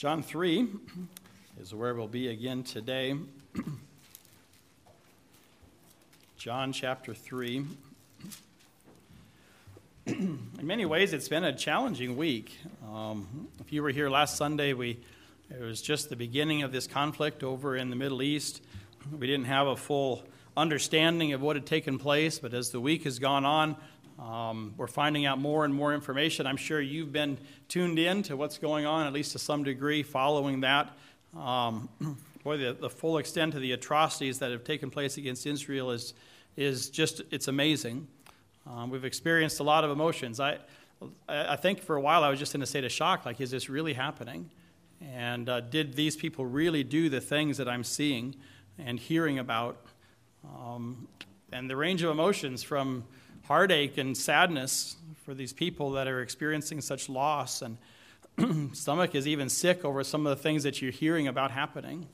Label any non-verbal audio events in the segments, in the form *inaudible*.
John 3 is where we'll be again today. John chapter 3. In many ways, it's been a challenging week. Um, if you were here last Sunday, we, it was just the beginning of this conflict over in the Middle East. We didn't have a full understanding of what had taken place, but as the week has gone on, um, we're finding out more and more information. I'm sure you've been tuned in to what's going on, at least to some degree, following that. Um, *clears throat* boy, the, the, full extent of the atrocities that have taken place against Israel is, is just, it's amazing. Um, we've experienced a lot of emotions. I, I think for a while I was just in a state of shock like, is this really happening? And uh, did these people really do the things that I'm seeing and hearing about? Um, and the range of emotions from heartache and sadness for these people that are experiencing such loss. And *clears throat* stomach is even sick over some of the things that you're hearing about happening.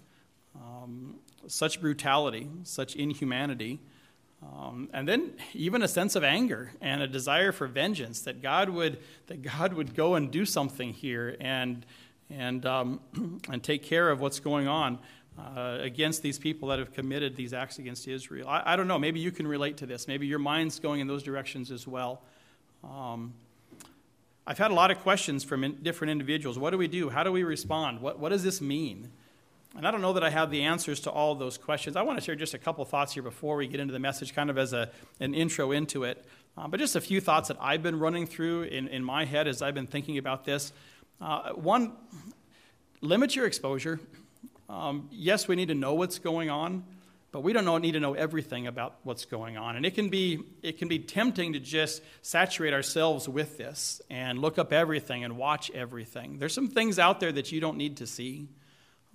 Um, such brutality, such inhumanity. Um, and then even a sense of anger and a desire for vengeance that God would that God would go and do something here and and um, *clears throat* and take care of what's going on uh, against these people that have committed these acts against Israel. I, I, don't know. Maybe you can relate to this. Maybe your mind's going in those directions as well. Um, I've had a lot of questions from in, different individuals. What do we do? How do we respond? What, what does this mean? And I don't know that I have the answers to all those questions. I want to share just a couple thoughts here before we get into the message, kind of as a, an intro into it. Uh, but just a few thoughts that I've been running through in, in my head as I've been thinking about this. Uh, one, limit your exposure. Um, yes, we need to know what's going on, but we don't know, need to know everything about what's going on. And it can, be, it can be tempting to just saturate ourselves with this and look up everything and watch everything. There's some things out there that you don't need to see.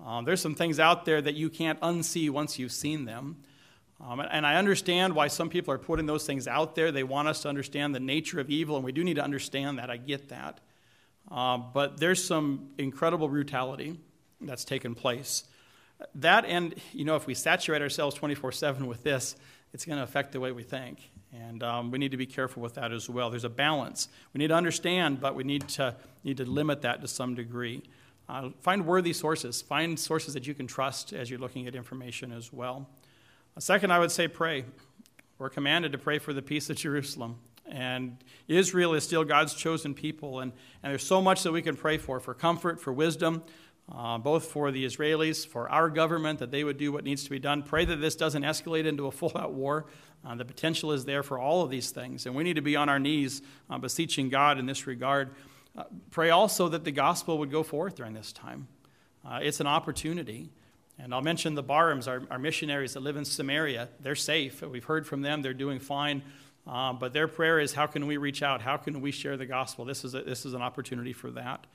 Um, there's some things out there that you can't unsee once you've seen them. Um, and I understand why some people are putting those things out there. They want us to understand the nature of evil, and we do need to understand that. I get that. Uh, but there's some incredible brutality that's taken place. That and, you know, if we saturate ourselves 24 7 with this, it's going to affect the way we think. And um, we need to be careful with that as well. There's a balance. We need to understand, but we need to, need to limit that to some degree. Uh, find worthy sources. Find sources that you can trust as you're looking at information as well. second, I would say pray. We're commanded to pray for the peace of Jerusalem. And Israel is still God's chosen people. And, and there's so much that we can pray for for comfort, for wisdom, uh, both for the Israelis, for our government, that they would do what needs to be done. Pray that this doesn't escalate into a full out war. Uh, the potential is there for all of these things. And we need to be on our knees uh, beseeching God in this regard. Uh, pray also that the gospel would go forth during this time. Uh, it's an opportunity. And I'll mention the Barhams, our, our, missionaries that live in Samaria. They're safe. We've heard from them, they're doing fine. Uh, but their prayer is how can we reach out? How can we share the gospel? This is, a, this is an opportunity for that.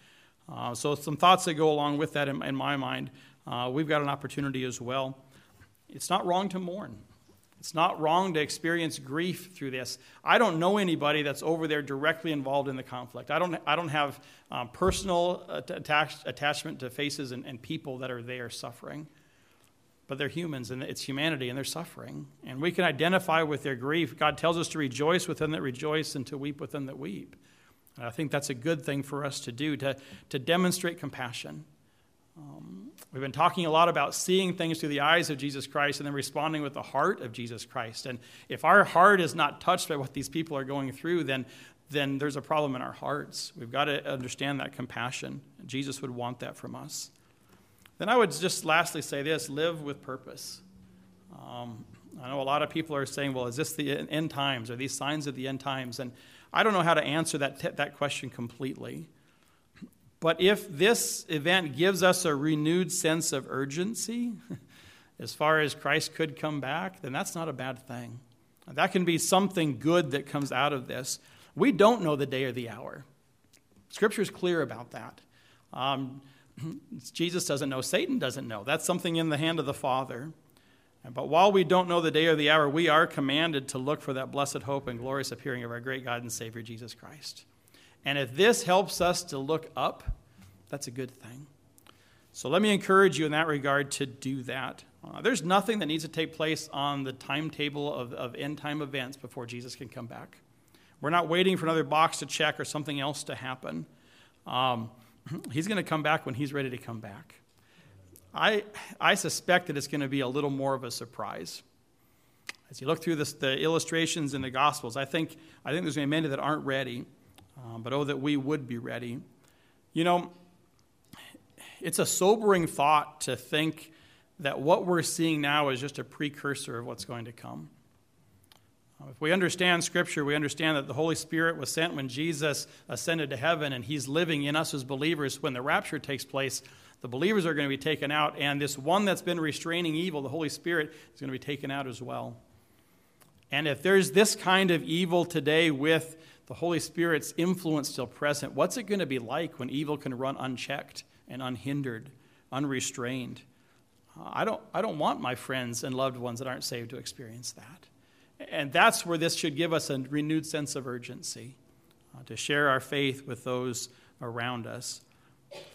Uh, so, some thoughts that go along with that in, in my mind. Uh, we've got an opportunity as well. It's not wrong to mourn. It's not wrong to experience grief through this. I don't know anybody that's over there directly involved in the conflict. I don't, I don't have um, personal attach, attachment to faces and, and people that are there suffering. But they're humans and it's humanity and they're suffering. And we can identify with their grief. God tells us to rejoice with them that rejoice and to weep with them that weep. And I think that's a good thing for us to do, to, to demonstrate compassion. Um, we've been talking a lot about seeing things through the eyes of Jesus Christ and then responding with the heart of Jesus Christ. And if our heart is not touched by what these people are going through, then, then there's a problem in our hearts. We've got to understand that compassion. Jesus would want that from us. Then I would just lastly say this live with purpose. Um, I know a lot of people are saying, well, is this the end times? Are these signs of the end times? And I don't know how to answer that, that question completely. But if this event gives us a renewed sense of urgency, *laughs* as far as Christ could come back, then that's not a bad thing. That can be something good that comes out of this. We don't know the day or the hour. Scripture is clear about that. Um, *clears throat* Jesus doesn't know, Satan doesn't know. That's something in the hand of the Father. But while we don't know the day or the hour, we are commanded to look for that blessed hope and glorious appearing of our great God and Savior, Jesus Christ. And if this helps us to look up, that's a good thing. So let me encourage you in that regard to do that. Uh, there's nothing that needs to take place on the timetable of, of end time events before Jesus can come back. We're not waiting for another box to check or something else to happen. Um, *clears throat* He's going to come back when he's ready to come back. I, I suspect that it's going to be a little more of a surprise. As you look through this, the illustrations in the Gospels, I think, I think there's going to be many that aren't ready, um, but oh, that we would be ready. You know, it's a sobering thought to think that what we're seeing now is just a precursor of what's going to come. Uh, if we understand Scripture, we understand that the Holy Spirit was sent when Jesus ascended to heaven, and He's living in us as believers. When the rapture takes place, the believers are going to be taken out, and this one that's been restraining evil, the Holy Spirit, is going to be taken out as well. And if there's this kind of evil today with the Holy Spirit's influence still present, what's it going to be like when evil can run unchecked and unhindered, unrestrained? I don't, I don't want my friends and loved ones that aren't saved to experience that. And that's where this should give us a renewed sense of urgency uh, to share our faith with those around us.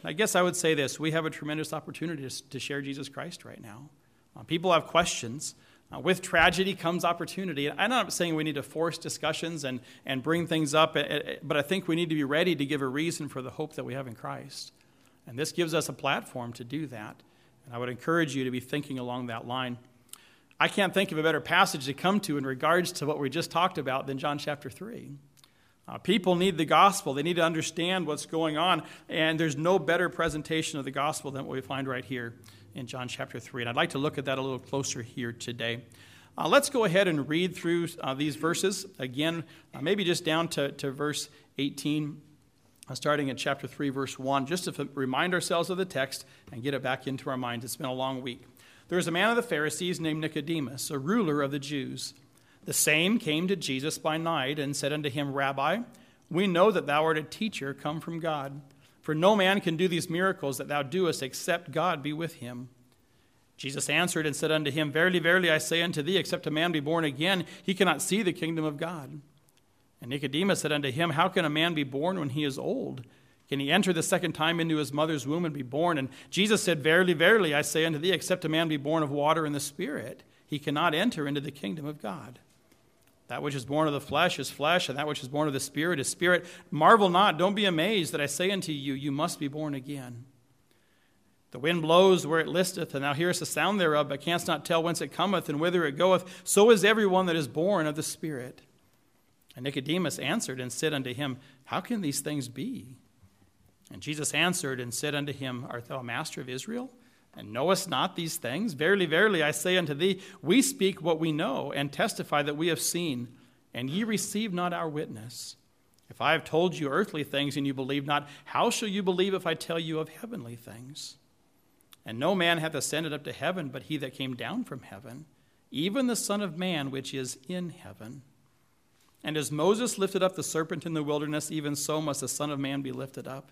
I guess I would say this we have a tremendous opportunity to, share Jesus Christ right now. Uh, people have questions. Uh, with tragedy comes opportunity. And I'm not saying we need to force discussions and, and bring things up, eh, eh, but I think we need to be ready to give a reason for the hope that we have in Christ. And this gives us a platform to do that. And I would encourage you to be thinking along that line. I can't think of a better passage to come to in regards to what we just talked about than John chapter 3. Uh, people need the gospel. They need to understand what's going on. And there's no better presentation of the gospel than what we find right here in John chapter 3. And I'd like to look at that a little closer here today. Uh, let's go ahead and read through uh, these verses again, uh, maybe just down to, to verse 18, uh, starting at chapter 3, verse 1, just to remind ourselves of the text and get it back into our minds. It's been a long week. There was a man of the Pharisees named Nicodemus, a ruler of the Jews. The same came to Jesus by night and said unto him, Rabbi, we know that thou art a teacher come from God. For no man can do these miracles that thou doest except God be with him. Jesus answered and said unto him, Verily, verily, I say unto thee, except a man be born again, he cannot see the kingdom of God. And Nicodemus said unto him, How can a man be born when he is old? Can he enter the second time into his mother's womb and be born? And Jesus said, Verily, verily, I say unto thee, except a man be born of water and the Spirit, he cannot enter into the kingdom of God. That which is born of the flesh is flesh, and that which is born of the Spirit is spirit. Marvel not, don't be amazed that I say unto you, you must be born again. The wind blows where it listeth, and thou hearest the sound thereof, but canst not tell whence it cometh and whither it goeth. So is every one that is born of the Spirit. And Nicodemus answered and said unto him, How can these things be? And Jesus answered and said unto him, Art thou a master of Israel? And knowest not these things? Verily, verily, I say unto thee, we speak what we know, and testify that we have seen, and ye receive not our witness. If I have told you earthly things, and you believe not, how shall you believe if I tell you of heavenly things? And no man hath ascended up to heaven, but he that came down from heaven, even the Son of Man which is in heaven. And as Moses lifted up the serpent in the wilderness, even so must the Son of Man be lifted up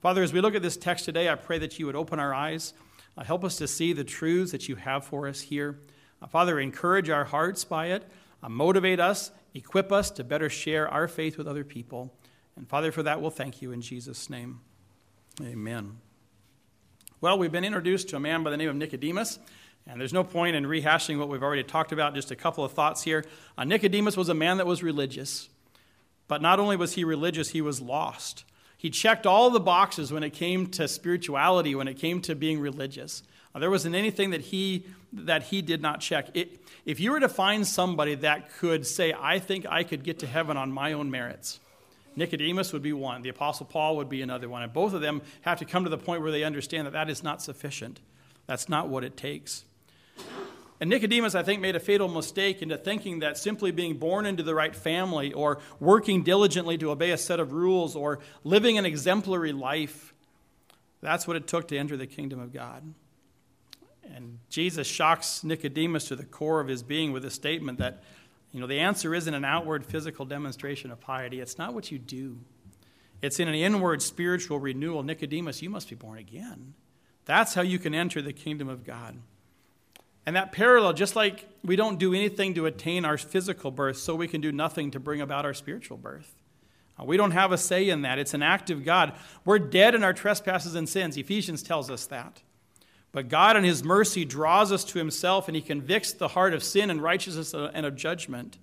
Father, as we look at this text today, I pray that you would open our eyes, uh, help us to see the truths that you have for us here. Uh, Father, encourage our hearts by it, uh, motivate us, equip us to better share our faith with other people. And Father, for that, we'll thank you in Jesus' name. Amen. Well, we've been introduced to a man by the name of Nicodemus. And there's no point in rehashing what we've already talked about, just a couple of thoughts here. Uh, Nicodemus was a man that was religious. But not only was he religious, he was lost. He checked all the boxes when it came to spirituality, when it came to being religious. Uh, there wasn't anything that he, that he did not check. It, if you were to find somebody that could say, I think I could get to heaven on my own merits, Nicodemus would be one. The Apostle Paul would be another one. And both of them have to come to the point where they understand that that is not sufficient. That's not what it takes. And Nicodemus, I think, made a fatal mistake into thinking that simply being born into the right family or working diligently to obey a set of rules or living an exemplary life, that's what it took to enter the kingdom of God. And Jesus shocks Nicodemus to the core of his being with a statement that, you know, the answer isn't an outward physical demonstration of piety. It's not what you do, it's in an inward spiritual renewal. Nicodemus, you must be born again. That's how you can enter the kingdom of God. And that parallel, just like we don't do anything to attain our physical birth, so we can do nothing to bring about our spiritual birth. Uh, we don't have a say in that. It's an act of God. We're dead in our trespasses and sins. Ephesians tells us that. But God, in His mercy, draws us to Himself and He convicts the heart of sin and righteousness and of judgment.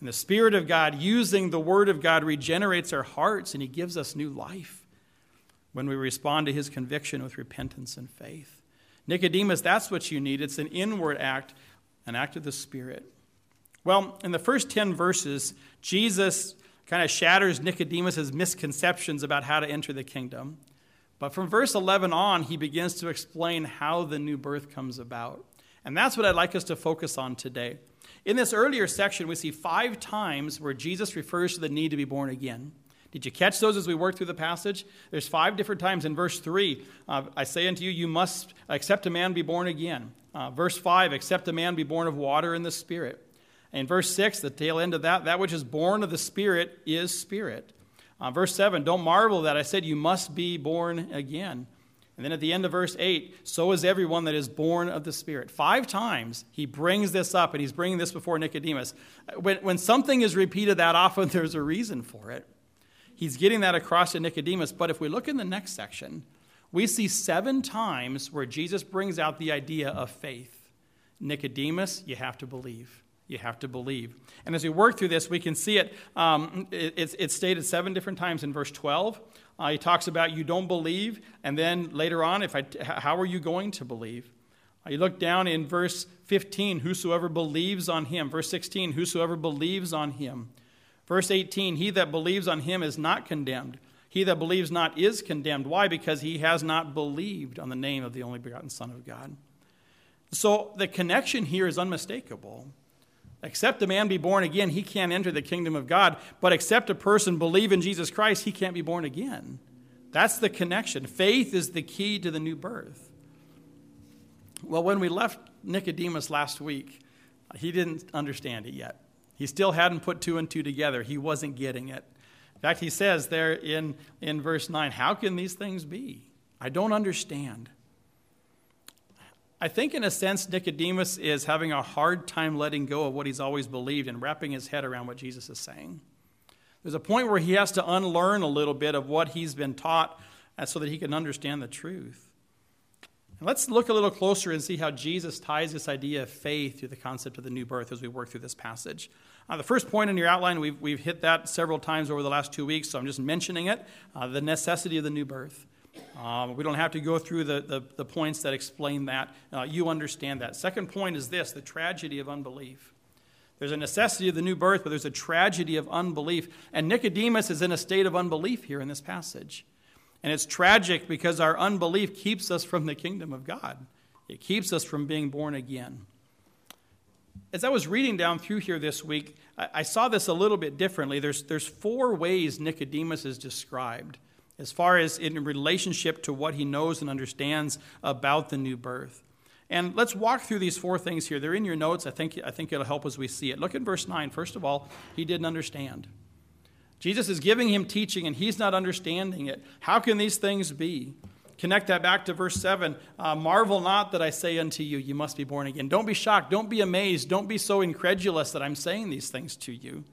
And the Spirit of God, using the Word of God, regenerates our hearts and He gives us new life when we respond to His conviction with repentance and faith. Nicodemus, that's what you need. It's an inward act, an act of the Spirit. Well, in the first 10 verses, Jesus kind of shatters Nicodemus's misconceptions about how to enter the kingdom. But from verse 11 on, he begins to explain how the new birth comes about. And that's what I'd like us to focus on today. In this earlier section, we see five times where Jesus refers to the need to be born again. Did you catch those as we worked through the passage? There's five different times. In verse 3, uh, I say unto you, you must accept a man be born again. Uh, verse 5, except a man be born of water and the Spirit. In verse 6, the tail end of that, that which is born of the Spirit is spirit. Uh, verse 7, don't marvel that I said you must be born again. And then at the end of verse 8, so is everyone that is born of the Spirit. Five times he brings this up, and he's bringing this before Nicodemus. When, when something is repeated that often, *laughs* there's a reason for it. He's getting that across to Nicodemus. But if we look in the next section, we see seven times where Jesus brings out the idea of faith. Nicodemus, you have to believe you have to believe. And as we work through this, we can see it. Um, it it's, it's, stated seven different times in verse 12. Uh, he talks about you don't believe, and then later on, if I, how are you going to believe? Uh, you look down in verse 15, whosoever believes on him. Verse 16, whosoever believes on him. Verse 18, he that believes on him is not condemned. He that believes not is condemned. Why? Because he has not believed on the name of the only begotten Son of God. So the connection here is unmistakable. Except a man be born again, he can't enter the kingdom of God. But except a person believe in Jesus Christ, he can't be born again. That's the connection. Faith is the key to the new birth. Well, when we left Nicodemus last week, he didn't understand it yet. He still hadn't put two and two together. He wasn't getting it. In fact, he says there in, in verse 9, How can these things be? I don't understand. I think, in a sense, Nicodemus is having a hard time letting go of what he's always believed and wrapping his head around what Jesus is saying. There's a point where he has to unlearn a little bit of what he's been taught uh, so that he can understand the truth. And let's look a little closer and see how Jesus ties this idea of faith to the concept of the new birth as we work through this passage. Uh, the first point in your outline, we've, we've hit that several times over the last two weeks, so I'm just mentioning it uh, the necessity of the new birth. Um, we don't have to go through the, the, the points that explain that. Uh, you understand that. Second point is this the tragedy of unbelief. There's a necessity of the new birth, but there's a tragedy of unbelief. And Nicodemus is in a state of unbelief here in this passage. And it's tragic because our unbelief keeps us from the kingdom of God, it keeps us from being born again. As I was reading down through here this week, I, saw this a little bit differently. There's, there's four ways Nicodemus is described as far as in relationship to what he knows and understands about the new birth. And let's walk through these four things here. They're in your notes. I think, I think it'll help as we see it. Look at verse 9. First of all, he didn't understand. Jesus is giving him teaching and he's not understanding it. How can these things be? Connect that back to verse 7. Uh, Marvel not that I say unto you, you must be born again. Don't be shocked. Don't be amazed. Don't be so incredulous that I'm saying these things to you.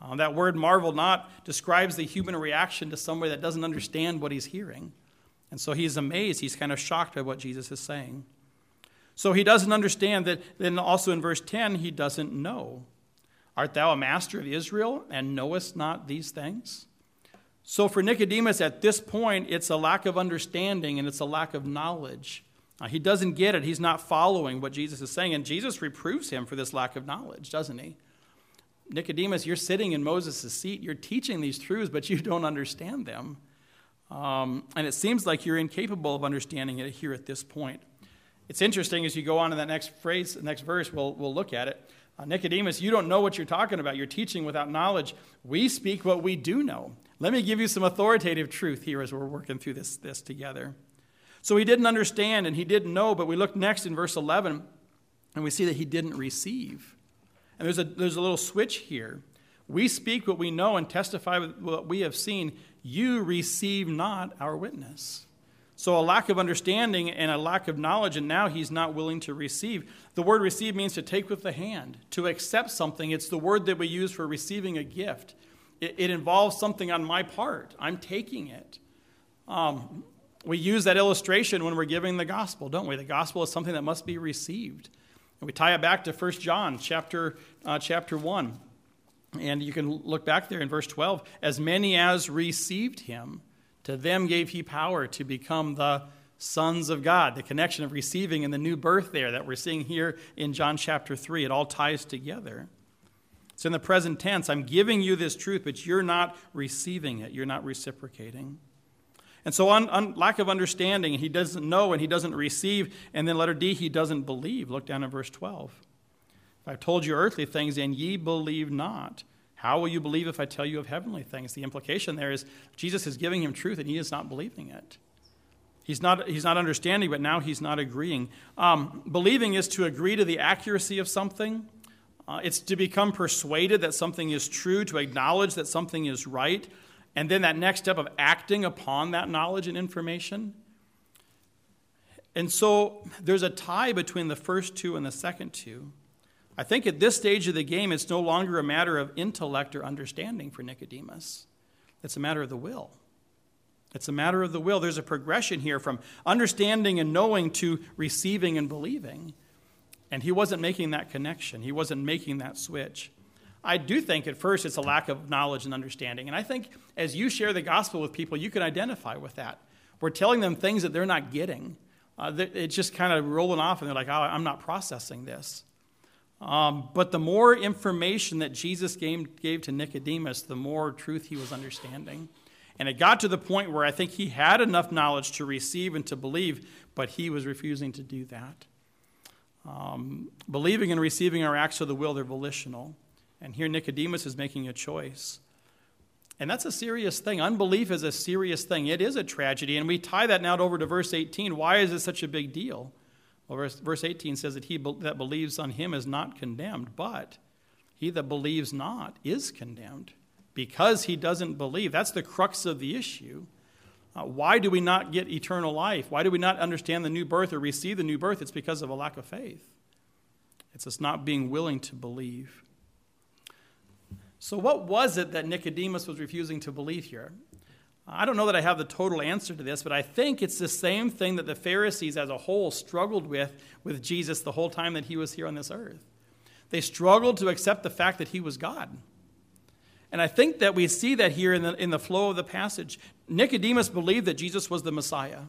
Uh, that word marvel not describes the human reaction to somebody that doesn't understand what he's hearing. And so he's amazed. He's kind of shocked by what Jesus is saying. So he doesn't understand that. Then also in verse 10, he doesn't know. Art thou a master of Israel and knowest not these things? So for Nicodemus at this point, it's a lack of understanding and it's a lack of knowledge. Uh, he doesn't get it. He's not following what Jesus is saying. And Jesus reproves him for this lack of knowledge, doesn't he? Nicodemus, you're sitting in Moses' seat, you're teaching these truths, but you don't understand them. Um, and it seems like you're incapable of understanding it here at this point. It's interesting as you go on to that next phrase, the next verse, we'll, we'll look at it. Uh, Nicodemus, you don't know what you're talking about. You're teaching without knowledge. We speak what we do know. Let me give you some authoritative truth here as we're working through this, this together. So he didn't understand and he didn't know, but we look next in verse 11 and we see that he didn't receive. And there's a, there's a little switch here. We speak what we know and testify what we have seen. You receive not our witness. So, a lack of understanding and a lack of knowledge, and now he's not willing to receive. The word receive means to take with the hand, to accept something. It's the word that we use for receiving a gift. It, it involves something on my part. I'm taking it. Um, we use that illustration when we're giving the gospel, don't we? The gospel is something that must be received. And we tie it back to 1 John chapter, uh, chapter 1. And you can look back there in verse 12. As many as received him, to them gave he power to become the sons of God. The connection of receiving and the new birth there that we're seeing here in John chapter 3, it all ties together. It's in the present tense. I'm giving you this truth, but you're not receiving it. You're not reciprocating. And so, on, on, lack of understanding, he doesn't know and he doesn't receive. And then, letter D, he doesn't believe. Look down at verse 12. If I've told you earthly things and ye believe not, how will you believe if I tell you of heavenly things? The implication there is Jesus is giving him truth and he is not believing it. He's not, he's not understanding, but now he's not agreeing. Um, believing is to agree to the accuracy of something, uh, it's to become persuaded that something is true, to acknowledge that something is right, and then that next step of acting upon that knowledge and information. And so there's a tie between the first two and the second two. I think at this stage of the game, it's no longer a matter of intellect or understanding for Nicodemus. It's a matter of the will. It's a matter of the will. There's a progression here from understanding and knowing to receiving and believing. And he wasn't making that connection, he wasn't making that switch. I do think at first it's a lack of knowledge and understanding. And I think as you share the gospel with people, you can identify with that. We're telling them things that they're not getting. Uh, it's just kind of rolling off, and they're like, oh, I'm not processing this. Um, but the more information that Jesus gave, gave to Nicodemus, the more truth he was understanding. And it got to the point where I think he had enough knowledge to receive and to believe, but he was refusing to do that. Um, believing and receiving are acts of the will, they're volitional. And here Nicodemus is making a choice. And that's a serious thing. Unbelief is a serious thing. It is a tragedy. And we tie that now over to verse 18. Why is it such a big deal? Well, verse, verse 18 says that he that believes on him is not condemned, but he that believes not is condemned because he doesn't believe. That's the crux of the issue. Uh, why do we not get eternal life? Why do we not understand the new birth or receive the new birth? It's because of a lack of faith. It's us not being willing to believe. So, what was it that Nicodemus was refusing to believe here? I don't know that I have the total answer to this, but I think it's the same thing that the Pharisees as a whole struggled with with Jesus the whole time that he was here on this earth. They struggled to accept the fact that he was God. And I think that we see that here in the, in the flow of the passage. Nicodemus believed that Jesus was the Messiah.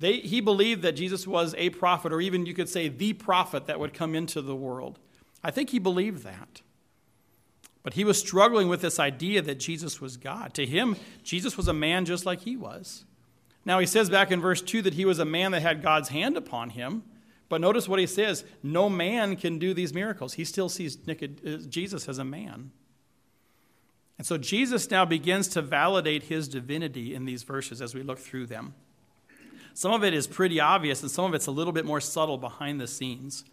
They, he believed that Jesus was a prophet, or even you could say the prophet that would come into the world. I think he believed that. But he was struggling with this idea that Jesus was God. To him, Jesus was a man just like he was. Now, he says back in verse 2 that he was a man that had God's hand upon him. But notice what he says no man can do these miracles. He still sees uh, Jesus as a man. And so Jesus now begins to validate his divinity in these verses as we look through them. Some of it is pretty obvious, and some of it's a little bit more subtle behind the scenes.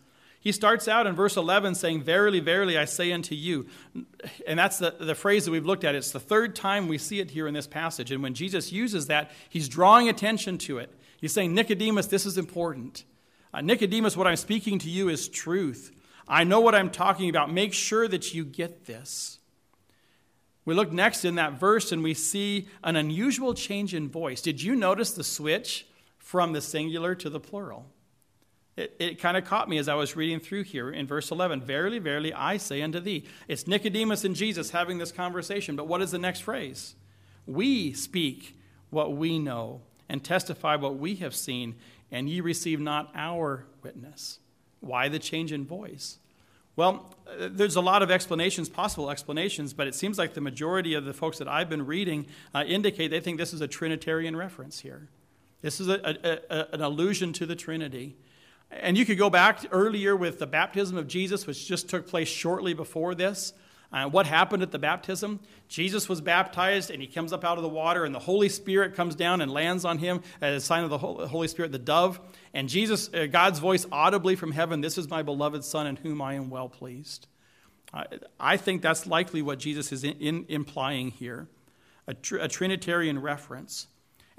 He starts out in verse 11 saying, Verily, verily, I say unto you. And that's the, the phrase that we've looked at. It's the third time we see it here in this passage. And when Jesus uses that, he's drawing attention to it. He's saying, Nicodemus, this is important. Uh, Nicodemus, what I'm speaking to you is truth. I know what I'm talking about. Make sure that you get this. We look next in that verse and we see an unusual change in voice. Did you notice the switch from the singular to the plural? It, it kind of caught me as I was reading through here in verse 11. Verily, verily, I say unto thee. It's Nicodemus and Jesus having this conversation, but what is the next phrase? We speak what we know and testify what we have seen, and ye receive not our witness. Why the change in voice? Well, uh, there's a lot of explanations, possible explanations, but it seems like the majority of the folks that I've been reading uh, indicate they think this is a Trinitarian reference here. This is a, a, a, an allusion to the Trinity. And you could go back earlier with the baptism of Jesus, which just took place shortly before this. Uh, what happened at the baptism? Jesus was baptized and he comes up out of the water, and the Holy Spirit comes down and lands on him as a sign of the Holy Spirit, the dove. And Jesus, uh, God's voice audibly from heaven, This is my beloved Son in whom I am well pleased. Uh, I think that's likely what Jesus is in, in, implying here a, tr- a Trinitarian reference.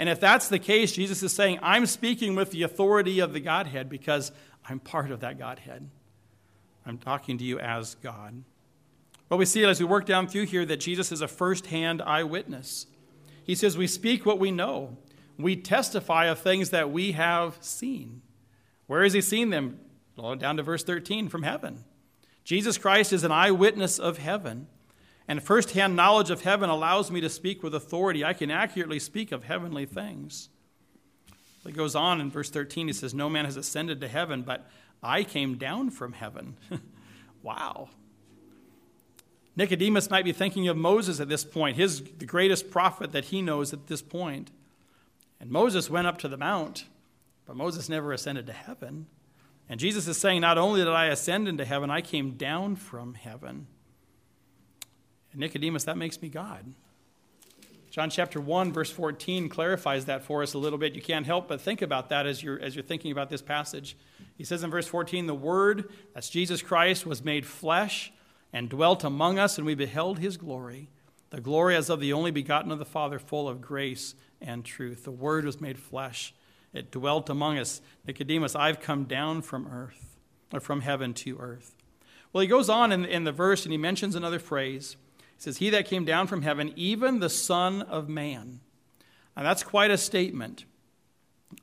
And if that's the case, Jesus is saying, I'm speaking with the authority of the Godhead because I'm part of that Godhead. I'm talking to you as God. Well, we see as we work down through here that Jesus is a first hand eyewitness. He says, We speak what we know, we testify of things that we have seen. Where has he seen them? Down to verse 13 from heaven. Jesus Christ is an eyewitness of heaven. And firsthand knowledge of heaven allows me to speak with authority. I can accurately speak of heavenly things. It goes on in verse 13. He says, No man has ascended to heaven, but I came down from heaven. *laughs* wow. Nicodemus might be thinking of Moses at this point, his the greatest prophet that he knows at this point. And Moses went up to the mount, but Moses never ascended to heaven. And Jesus is saying, Not only did I ascend into heaven, I came down from heaven. And Nicodemus, that makes me God. John chapter 1, verse 14 clarifies that for us a little bit. You can't help but think about that as you're, as you're thinking about this passage. He says in verse 14, The Word, that's Jesus Christ, was made flesh and dwelt among us, and we beheld his glory, the glory as of the only begotten of the Father, full of grace and truth. The Word was made flesh, it dwelt among us. Nicodemus, I've come down from earth, or from heaven to earth. Well, he goes on in, in the verse and he mentions another phrase. Says, He that came down from heaven, even the Son of Man. And that's quite a statement.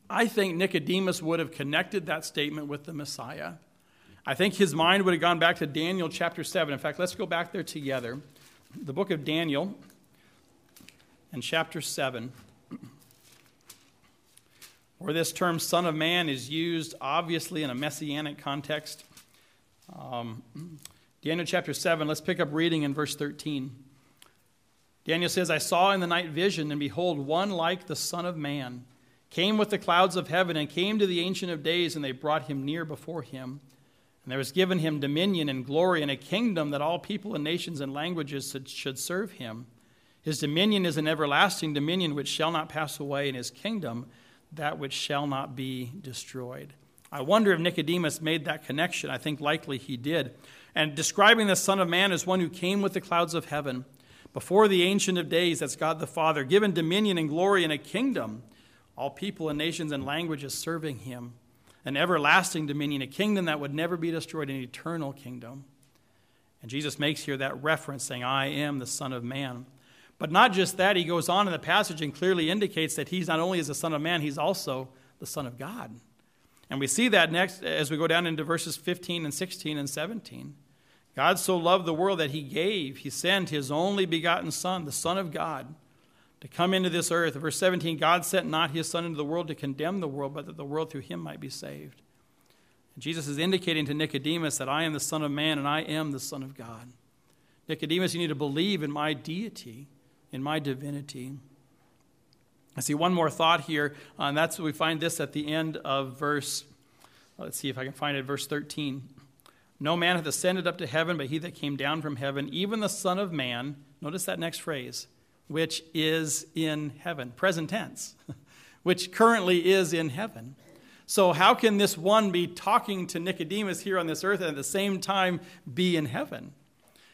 I think Nicodemus would have connected that statement with the Messiah. I think his mind would have gone back to Daniel chapter 7. In fact, let's go back there together. The book of Daniel and chapter 7, where this term Son of Man is used obviously in a messianic context. Um, Daniel chapter 7, let's pick up reading in verse 13. Daniel says, I saw in the night vision, and behold, one like the Son of Man came with the clouds of heaven and came to the Ancient of Days, and they brought him near before him. And there was given him dominion and glory and a kingdom that all people and nations and languages should serve him. His dominion is an everlasting dominion which shall not pass away, and his kingdom that which shall not be destroyed. I wonder if Nicodemus made that connection. I think likely he did. And describing the Son of Man as one who came with the clouds of heaven before the Ancient of Days, that's God the Father, given dominion and glory and a kingdom, all people and nations and languages serving him an everlasting dominion, a kingdom that would never be destroyed, an eternal kingdom. And Jesus makes here that reference saying, I am the Son of Man. But not just that, he goes on in the passage and clearly indicates that he's not only is the Son of Man, he's also the Son of God. And we see that next as we go down into verses 15 and 16 and 17. God so loved the world that he gave, he sent his only begotten Son, the Son of God to come into this earth. Verse 17 God sent not his Son into the world to condemn the world, but that the world through him might be saved. And Jesus is indicating to Nicodemus that I am the Son of Man and I am the Son of God. Nicodemus, you need to believe in my deity, in my divinity. I see one more thought here, and that's we find this at the end of verse. Let's see if I can find it, verse 13. No man hath ascended up to heaven, but he that came down from heaven, even the Son of Man. Notice that next phrase which is in heaven. Present tense, *laughs* which currently is in heaven. So, how can this one be talking to Nicodemus here on this earth and at the same time be in heaven?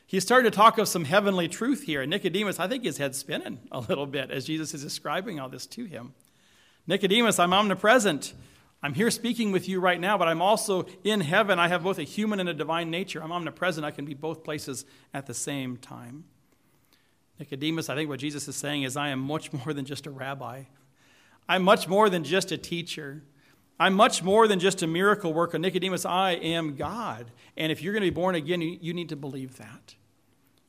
He's starting to talk of some heavenly truth here. And Nicodemus, I think his head's spinning *laughs* a little bit as Jesus is describing all this to him. Nicodemus, I'm omnipresent. I'm here speaking with you right now, but I'm also in heaven. I have both a human and a divine nature. I'm omnipresent. I can be both places at the same time. Nicodemus, I think what Jesus is saying is, I am much more than just a rabbi. I'm much more than just a teacher. I'm much more than just a miracle worker. Nicodemus, I am God. And if you're going to be born again, you need to believe that.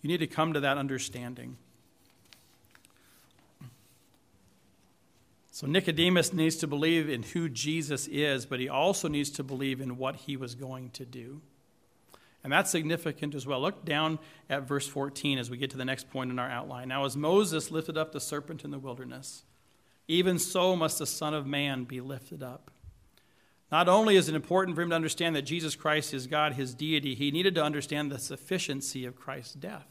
You need to come to that understanding. So Nicodemus needs to believe in who Jesus is, but he also needs to believe in what he was going to do. And that's significant as well. Look down at verse 14 as we get to the next point in our outline. Now, as Moses lifted up the serpent in the wilderness, even so must the Son of Man be lifted up. Not only is it important for him to understand that Jesus Christ is God, his deity, he needed to understand the sufficiency of Christ's death.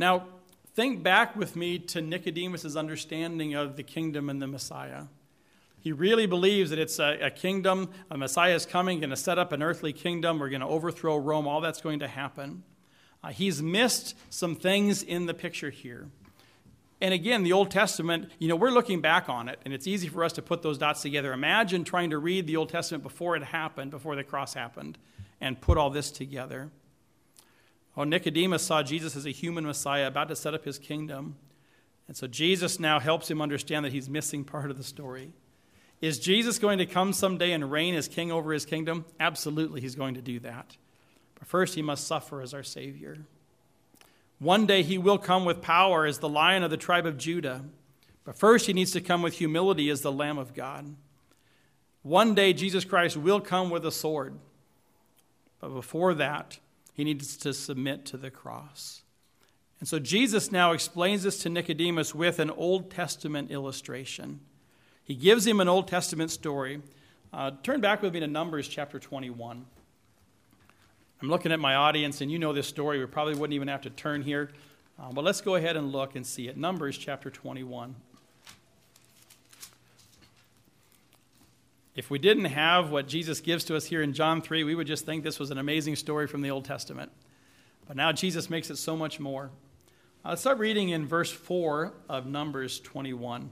Now, think back with me to Nicodemus' understanding of the kingdom and the Messiah. He really believes that it's a, a kingdom, a Messiah is coming, going to set up an earthly kingdom. We're going to overthrow Rome. All that's going to happen. Uh, he's missed some things in the picture here. And again, the Old Testament, you know, we're looking back on it, and it's easy for us to put those dots together. Imagine trying to read the Old Testament before it happened, before the cross happened, and put all this together. Oh, Nicodemus saw Jesus as a human Messiah about to set up his kingdom. And so Jesus now helps him understand that he's missing part of the story. Is Jesus going to come someday and reign as king over his kingdom? Absolutely, he's going to do that. But first, he must suffer as our Savior. One day he will come with power as the lion of the tribe of Judah. But first, he needs to come with humility as the Lamb of God. One day, Jesus Christ will come with a sword. But before that, he needs to submit to the cross. And so Jesus now explains this to Nicodemus with an Old Testament illustration. He gives him an Old Testament story. Uh, turn back with me to Numbers chapter 21. I'm looking at my audience, and you know this story. We probably wouldn't even have to turn here. Uh, but let's go ahead and look and see it. Numbers chapter 21. If we didn't have what Jesus gives to us here in John 3, we would just think this was an amazing story from the Old Testament. But now Jesus makes it so much more. Uh, let's start reading in verse 4 of Numbers 21.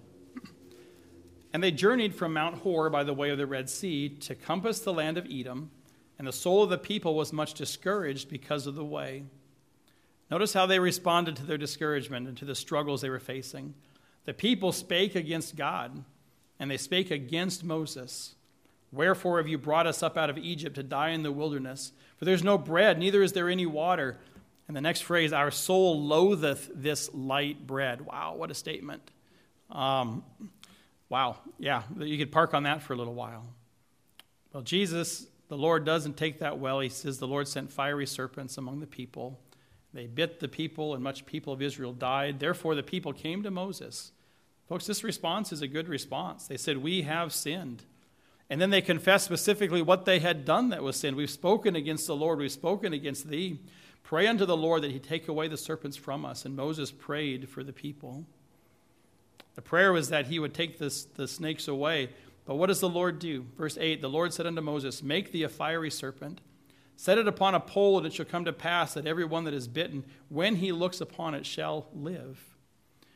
And they journeyed from Mount Hor by the way of the Red Sea to compass the land of Edom and the soul of the people was much discouraged because of the way. Notice how they responded to their discouragement and to the struggles they were facing. The people spake against God, and they spake against Moses. Wherefore have you brought us up out of Egypt to die in the wilderness? For there's no bread, neither is there any water. And the next phrase, our soul loatheth this light bread. Wow, what a statement. Um, wow, yeah, you could park on that for a little while. Well, Jesus the Lord doesn't take that well. He says the Lord sent fiery serpents among the people. They bit the people, and much people of Israel died. Therefore, the people came to Moses. Folks, this response is a good response. They said, We have sinned. And then they confessed specifically what they had done that was sin. We've spoken against the Lord, we've spoken against thee. Pray unto the Lord that he take away the serpents from us. And Moses prayed for the people. The prayer was that he would take this, the snakes away. But what does the Lord do? Verse 8 The Lord said unto Moses, Make thee a fiery serpent, set it upon a pole, and it shall come to pass that every one that is bitten, when he looks upon it, shall live.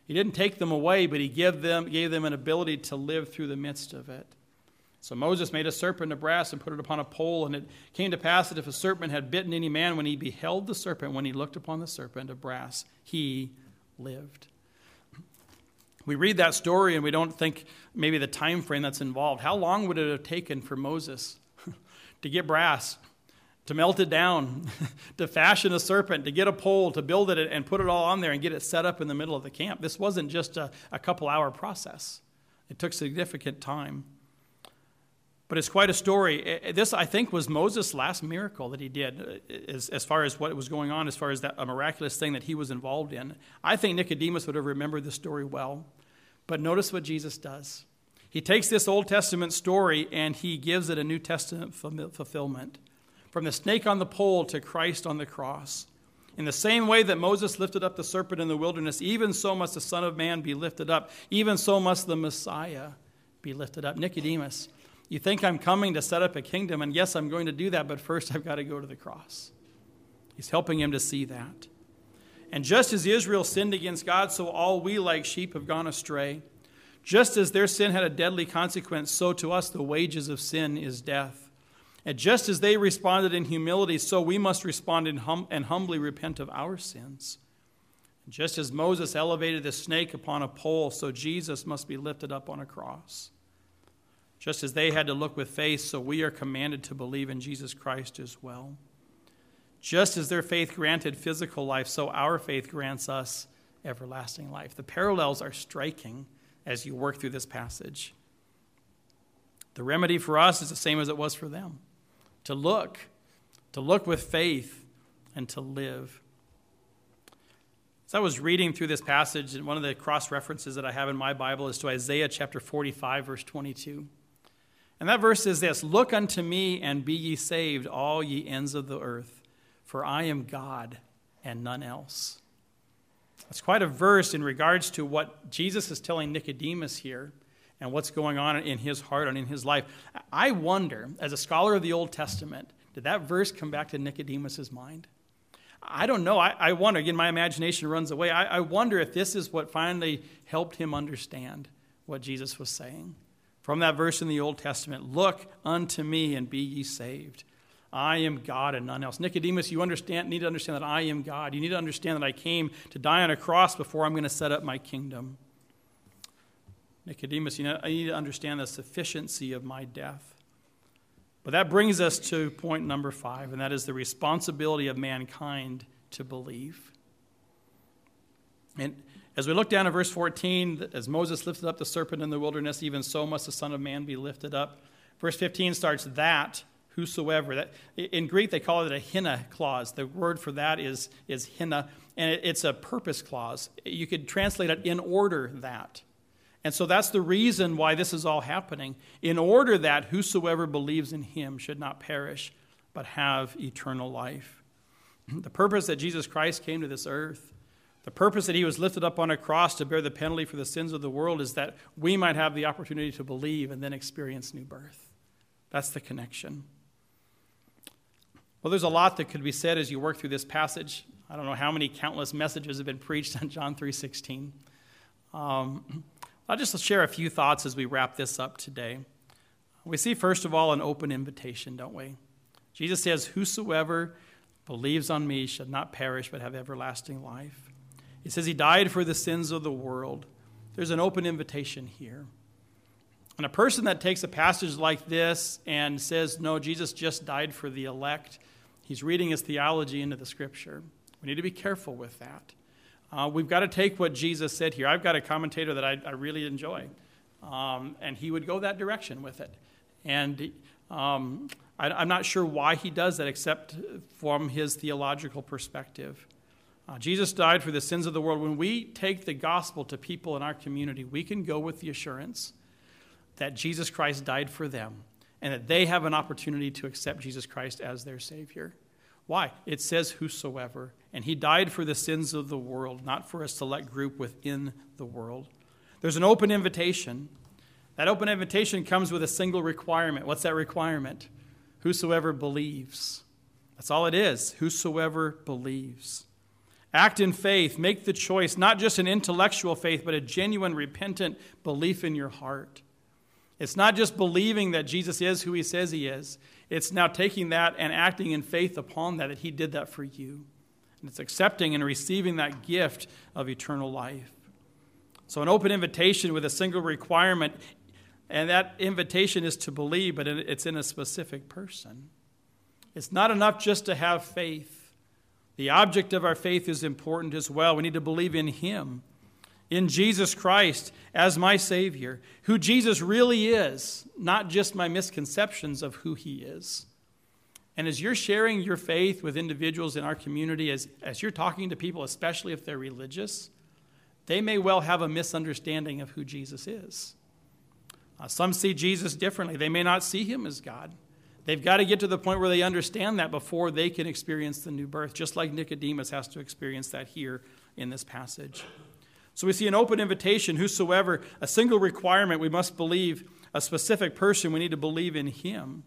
He didn't take them away, but he gave them, gave them an ability to live through the midst of it. So Moses made a serpent of brass and put it upon a pole, and it came to pass that if a serpent had bitten any man, when he beheld the serpent, when he looked upon the serpent of brass, he lived we read that story and we don't think maybe the time frame that's involved. How long would it have taken for Moses *laughs* to get brass, to melt it down, *laughs* to fashion a serpent, to get a pole, to build it and put it all on there and get it set up in the middle of the camp? This wasn't just a, a couple hour process, it took significant time. But it's quite a story. This, I think, was Moses' last miracle that he did, uh, as, as far as what was going on, as far as that, a miraculous thing that he was involved in. I think Nicodemus would have remembered this story well. But notice what Jesus does. He takes this Old Testament story and he gives it a New Testament fulfillment. From the snake on the pole to Christ on the cross. In the same way that Moses lifted up the serpent in the wilderness, even so must the Son of Man be lifted up. Even so must the Messiah be lifted up. Nicodemus, you think I'm coming to set up a kingdom, and yes, I'm going to do that, but first I've got to go to the cross. He's helping him to see that. And just as Israel sinned against God, so all we like sheep have gone astray. Just as their sin had a deadly consequence, so to us the wages of sin is death. And just as they responded in humility, so we must respond hum- and humbly repent of our sins. Just as Moses elevated the snake upon a pole, so Jesus must be lifted up on a cross. Just as they had to look with faith, so we are commanded to believe in Jesus Christ as well. Just as their faith granted physical life, so our faith grants us everlasting life. The parallels are striking as you work through this passage. The remedy for us is the same as it was for them to look, to look with faith, and to live. As I was reading through this passage, and one of the cross references that I have in my Bible is to Isaiah chapter 45, verse 22. And that verse is this Look unto me and be ye saved, all ye ends of the earth for I am God and none else. That's quite a verse in regards to what Jesus is telling Nicodemus here and what's going on in his heart and in his life. I wonder, as a scholar of the Old Testament, did that verse come back to Nicodemus's mind? I don't know. I, I wonder, again, my imagination runs away. I, I wonder if this is what finally helped him understand what Jesus was saying. From that verse in the Old Testament Look unto me and be ye saved. I am God and none else. Nicodemus, you understand, need to understand that I am God. You need to understand that I came to die on a cross before I'm going to set up my kingdom. Nicodemus, you know, I need to understand the sufficiency of my death. But that brings us to point number five, and that is the responsibility of mankind to believe. And as we look down at verse 14, as Moses lifted up the serpent in the wilderness, even so must the Son of Man be lifted up. Verse 15 starts that whosoever. That, in Greek, they call it a hina clause. The word for that is, is hina, and it, it's a purpose clause. You could translate it in order that. And so that's the reason why this is all happening. In order that whosoever believes in him should not perish, but have eternal life. *clears throat* The purpose that Jesus Christ came to this earth, the purpose that he was lifted up on a cross to bear the penalty for the sins of the world, is that we might have the opportunity to believe and then experience new birth. That's the connection. Well, there's a lot that could be said as you work through this passage. I don't know how many countless messages have been preached on John 3:16. Um, I'll just share a few thoughts as we wrap this up today. We see, first of all, an open invitation, don't we? Jesus says, Whosoever believes on me shall not perish but have everlasting life. He says he died for the sins of the world. There's an open invitation here. And a person that takes a passage like this and says, No, Jesus just died for the elect, he's reading his theology into the scripture. We need to be careful with that. Uh, we've got to take what Jesus said here. I've got a commentator that I, I really enjoy, um, and he would go that direction with it. And um, I, am not sure why he does that, except from his theological perspective. Uh, Jesus died for the sins of the world. When we take the gospel to people in our community, we can go with the assurance that Jesus Christ died for them and that they have an opportunity to accept Jesus Christ as their Savior. Why? It says whosoever. And he died for the sins of the world, not for a select group within the world. There's an open invitation. That open invitation comes with a single requirement. What's that requirement? Whosoever believes. That's all it is. Whosoever believes. Act in faith. Make the choice, not just an intellectual faith, but a genuine, repentant belief in your heart. It's not just believing that Jesus is who he says he is, it's now taking that and acting in faith upon that, that he did that for you. And it's accepting and receiving that gift of eternal life. So, an open invitation with a single requirement, and that invitation is to believe, but it's in a specific person. It's not enough just to have faith. The object of our faith is important as well. We need to believe in Him in Jesus Christ as my Savior, who Jesus really is, not just my misconceptions of who He is. And as you're sharing your faith with individuals in our community, as, as you're talking to people, especially if they're religious, they may well have a misunderstanding of who Jesus is. Uh, some see Jesus differently. They may not see him as God. They've got to get to the point where they understand that before they can experience the new birth, just like Nicodemus has to experience that here in this passage. So we see an open invitation, whosoever, a single requirement, we must believe a specific person, we need to believe in him.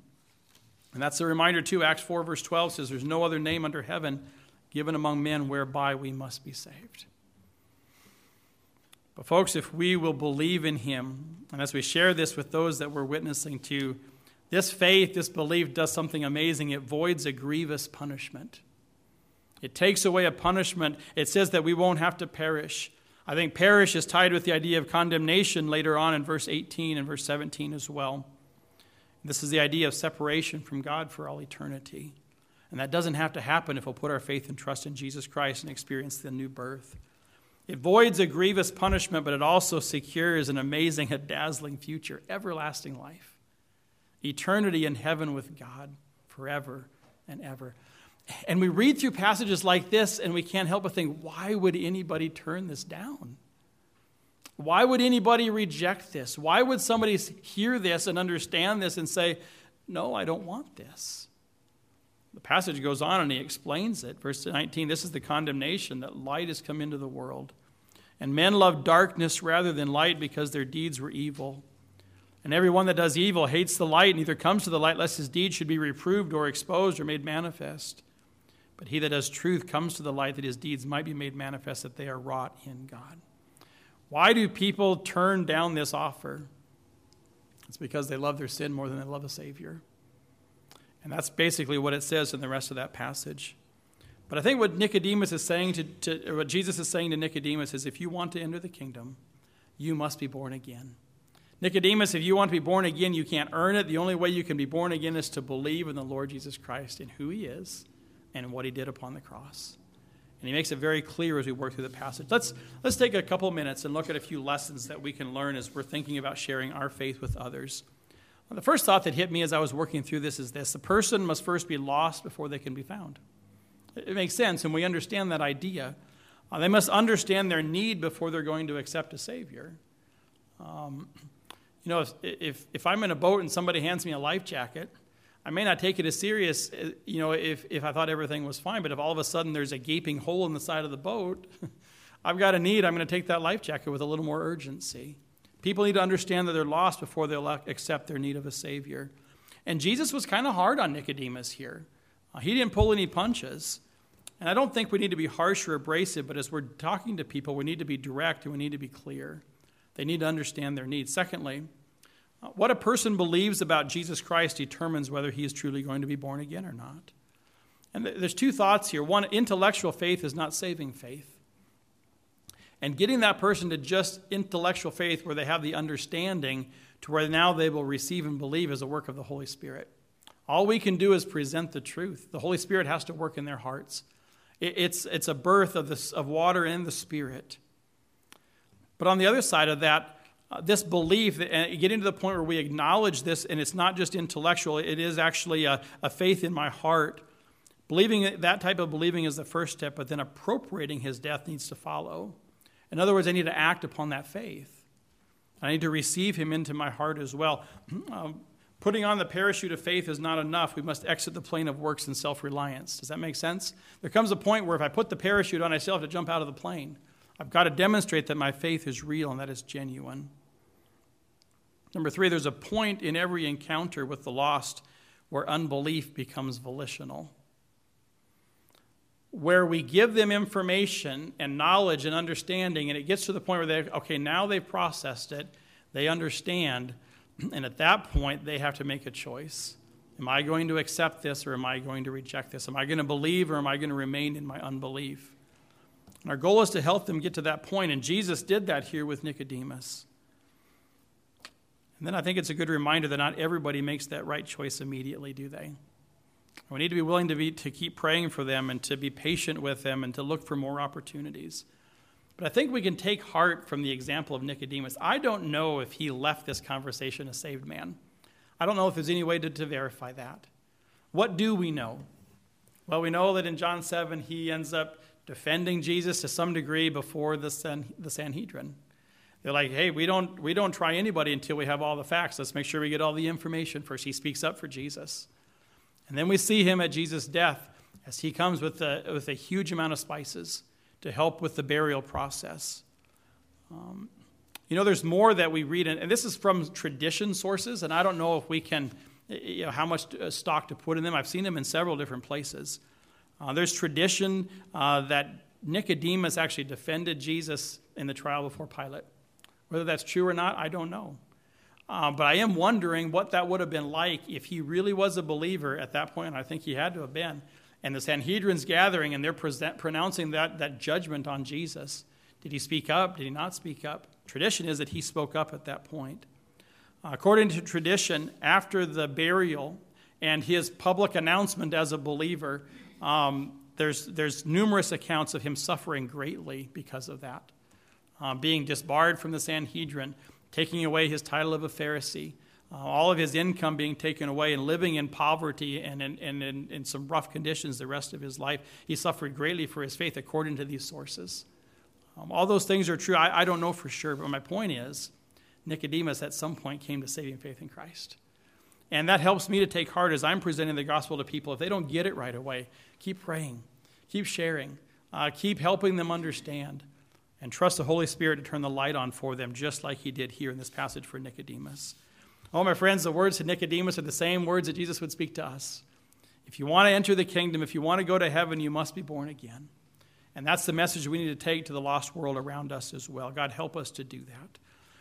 And that's a reminder, too. Acts 4, verse 12 says, There's no other name under heaven given among men whereby we must be saved. But, folks, if we will believe in him, and as we share this with those that we're witnessing to, this faith, this belief does something amazing. It voids a grievous punishment. It takes away a punishment. It says that we won't have to perish. I think perish is tied with the idea of condemnation later on in verse 18 and verse 17 as well. This is the idea of separation from God for all eternity. And that doesn't have to happen if we'll put our faith and trust in Jesus Christ and experience the new birth. It voids a grievous punishment, but it also secures an amazing, a dazzling future, everlasting life, eternity in heaven with God forever and ever. And we read through passages like this and we can't help but think, why would anybody turn this down? Why would anybody reject this? Why would somebody hear this and understand this and say, no, I don't want this? The passage goes on and he explains it. Verse 19 this is the condemnation that light has come into the world. And men love darkness rather than light because their deeds were evil. And everyone that does evil hates the light, and neither comes to the light lest his deeds should be reproved or exposed or made manifest. But he that does truth comes to the light that his deeds might be made manifest that they are wrought in God. Why do people turn down this offer? It's because they love their sin more than they love a Savior. And that's basically what it says in the rest of that passage. But I think what Nicodemus is saying to, to what Jesus is saying to Nicodemus is if you want to enter the kingdom, you must be born again. Nicodemus, if you want to be born again, you can't earn it. The only way you can be born again is to believe in the Lord Jesus Christ and who he is and what he did upon the cross. And he makes it very clear as we work through the passage. Let's, let's take a couple minutes and look at a few lessons that we can learn as we're thinking about sharing our faith with others. Well, the first thought that hit me as I was working through this is this the person must first be lost before they can be found. It makes sense, and we understand that idea. Uh, they must understand their need before they're going to accept a Savior. Um, you know, if, if, if I'm in a boat and somebody hands me a life jacket, I may not take it as serious, uh, you know, if, if I thought everything was fine, but if all of a sudden there's a gaping hole in the side of the boat, *laughs* I've got a need, I'm going to take that life jacket with a little more urgency. People need to understand that they're lost before they'll accept their need of a Savior. And Jesus was kind of hard on Nicodemus here. Uh, he didn't pull any punches. And I don't think we need to be harsh or abrasive, but as we're talking to people, we need to be direct and we need to be clear. They need to understand their needs. Secondly, uh, what a person believes about Jesus Christ determines whether he is truly going to be born again or not. And there's two thoughts here. One, intellectual faith is not saving faith. And getting that person to just intellectual faith where they have the understanding to where now they will receive and believe is a work of the Holy Spirit. All we can do is present the truth. The Holy Spirit has to work in their hearts. It's, it's a birth of, this, of water and the Spirit. But on the other side of that, uh, this belief, and getting to the point where we acknowledge this, and it's not just intellectual, it is actually a, a faith in my heart. Believing that type of believing is the first step, but then appropriating his death needs to follow. In other words, I need to act upon that faith. I need to receive him into my heart as well. *clears throat* Um, putting on the parachute of faith is not enough. We must exit the plane of works and self reliance. Does that make sense? There comes a point where if I put the parachute on, I still have to jump out of the plane. I've got to demonstrate that my faith is real and that it's genuine. Number three, there's a point in every encounter with the lost where unbelief becomes volitional. Where we give them information and knowledge and understanding, and it gets to the point where they, okay, now they've processed it, they understand, *clears throat* and at that point, they have to make a choice. Am I going to accept this or am I going to reject this? Am I going to believe or am I going to remain in my unbelief? Our goal is to help them get to that point, and Jesus did that here with Nicodemus. And then I think it's a good reminder that not everybody makes that right choice immediately, do they? We need to be willing to, be, to keep praying for them and to be patient with them and to look for more opportunities. But I think we can take heart from the example of Nicodemus. I don't know if he left this conversation a saved man. I don't know if there's any way to, to verify that. What do we know? Well, we know that in John 7, he ends up defending Jesus to some degree before the, San, the Sanhedrin. They're like, hey, we don't, we don't try anybody until we have all the facts. Let's make sure we get all the information first. He speaks up for Jesus. And then we see him at Jesus' death as he comes with a, with a huge amount of spices to help with the burial process. Um, you know, there's more that we read, and this is from tradition sources, and I don't know if we can, you know, how much uh, stock to put in them. I've seen them in several different places. Uh, there's tradition uh, that Nicodemus actually defended Jesus in the trial before Pilate. Whether that's true or not, I don't know. Uh, but I am wondering what that would have been like if he really was a believer at that point. I think he had to have been. And the Sanhedrin's gathering and they're present, pronouncing that, that judgment on Jesus. Did he speak up? Did he not speak up? Tradition is that he spoke up at that point. According to tradition, after the burial and his public announcement as a believer, um, there's, there's numerous accounts of him suffering greatly because of that uh, being disbarred from the Sanhedrin, taking away his title of a Pharisee, uh, all of his income being taken away, and living in poverty and, in, in, in some rough conditions the rest of his life. He suffered greatly for his faith, according to these sources. Um, all those things are true. I, I don't know for sure, but my point is Nicodemus at some point came to saving faith in Christ. And that helps me to take heart as I'm presenting the gospel to people. If they don't get it right away, keep praying, keep sharing, uh, keep helping them understand and trust the Holy Spirit to turn the light on for them, just like he did here in this passage for Nicodemus. Oh, my friends, the words to Nicodemus are the same words that Jesus would speak to us. If you want to enter the kingdom, if you want to go to heaven, you must be born again. And that's the message we need to take to the lost world around us as well. God, help us to do that.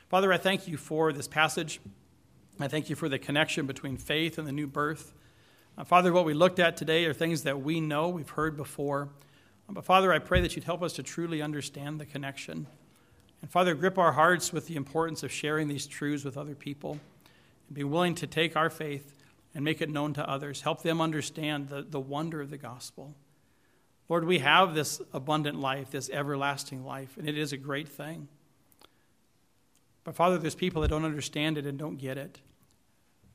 Father, I thank you for this passage. I thank you for the connection between faith and the new birth. Uh, Father, what we looked at today are things that we know, we've heard before. Uh, but Father, I pray that you'd help us to truly understand the connection. And Father, grip our hearts with the importance of sharing these truths with other people and be willing to take our faith and make it known to others. Help them understand the, the wonder of the gospel. Lord, we have this abundant life, this everlasting life, and it is a great thing. But Father, there's people that don't understand it and don't get it.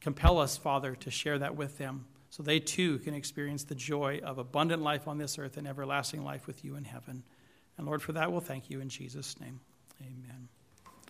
Compel us, Father, to share that with them so they too can experience the joy of abundant life on this earth and everlasting life with you in heaven. And Lord, for that we'll thank you in Jesus' name.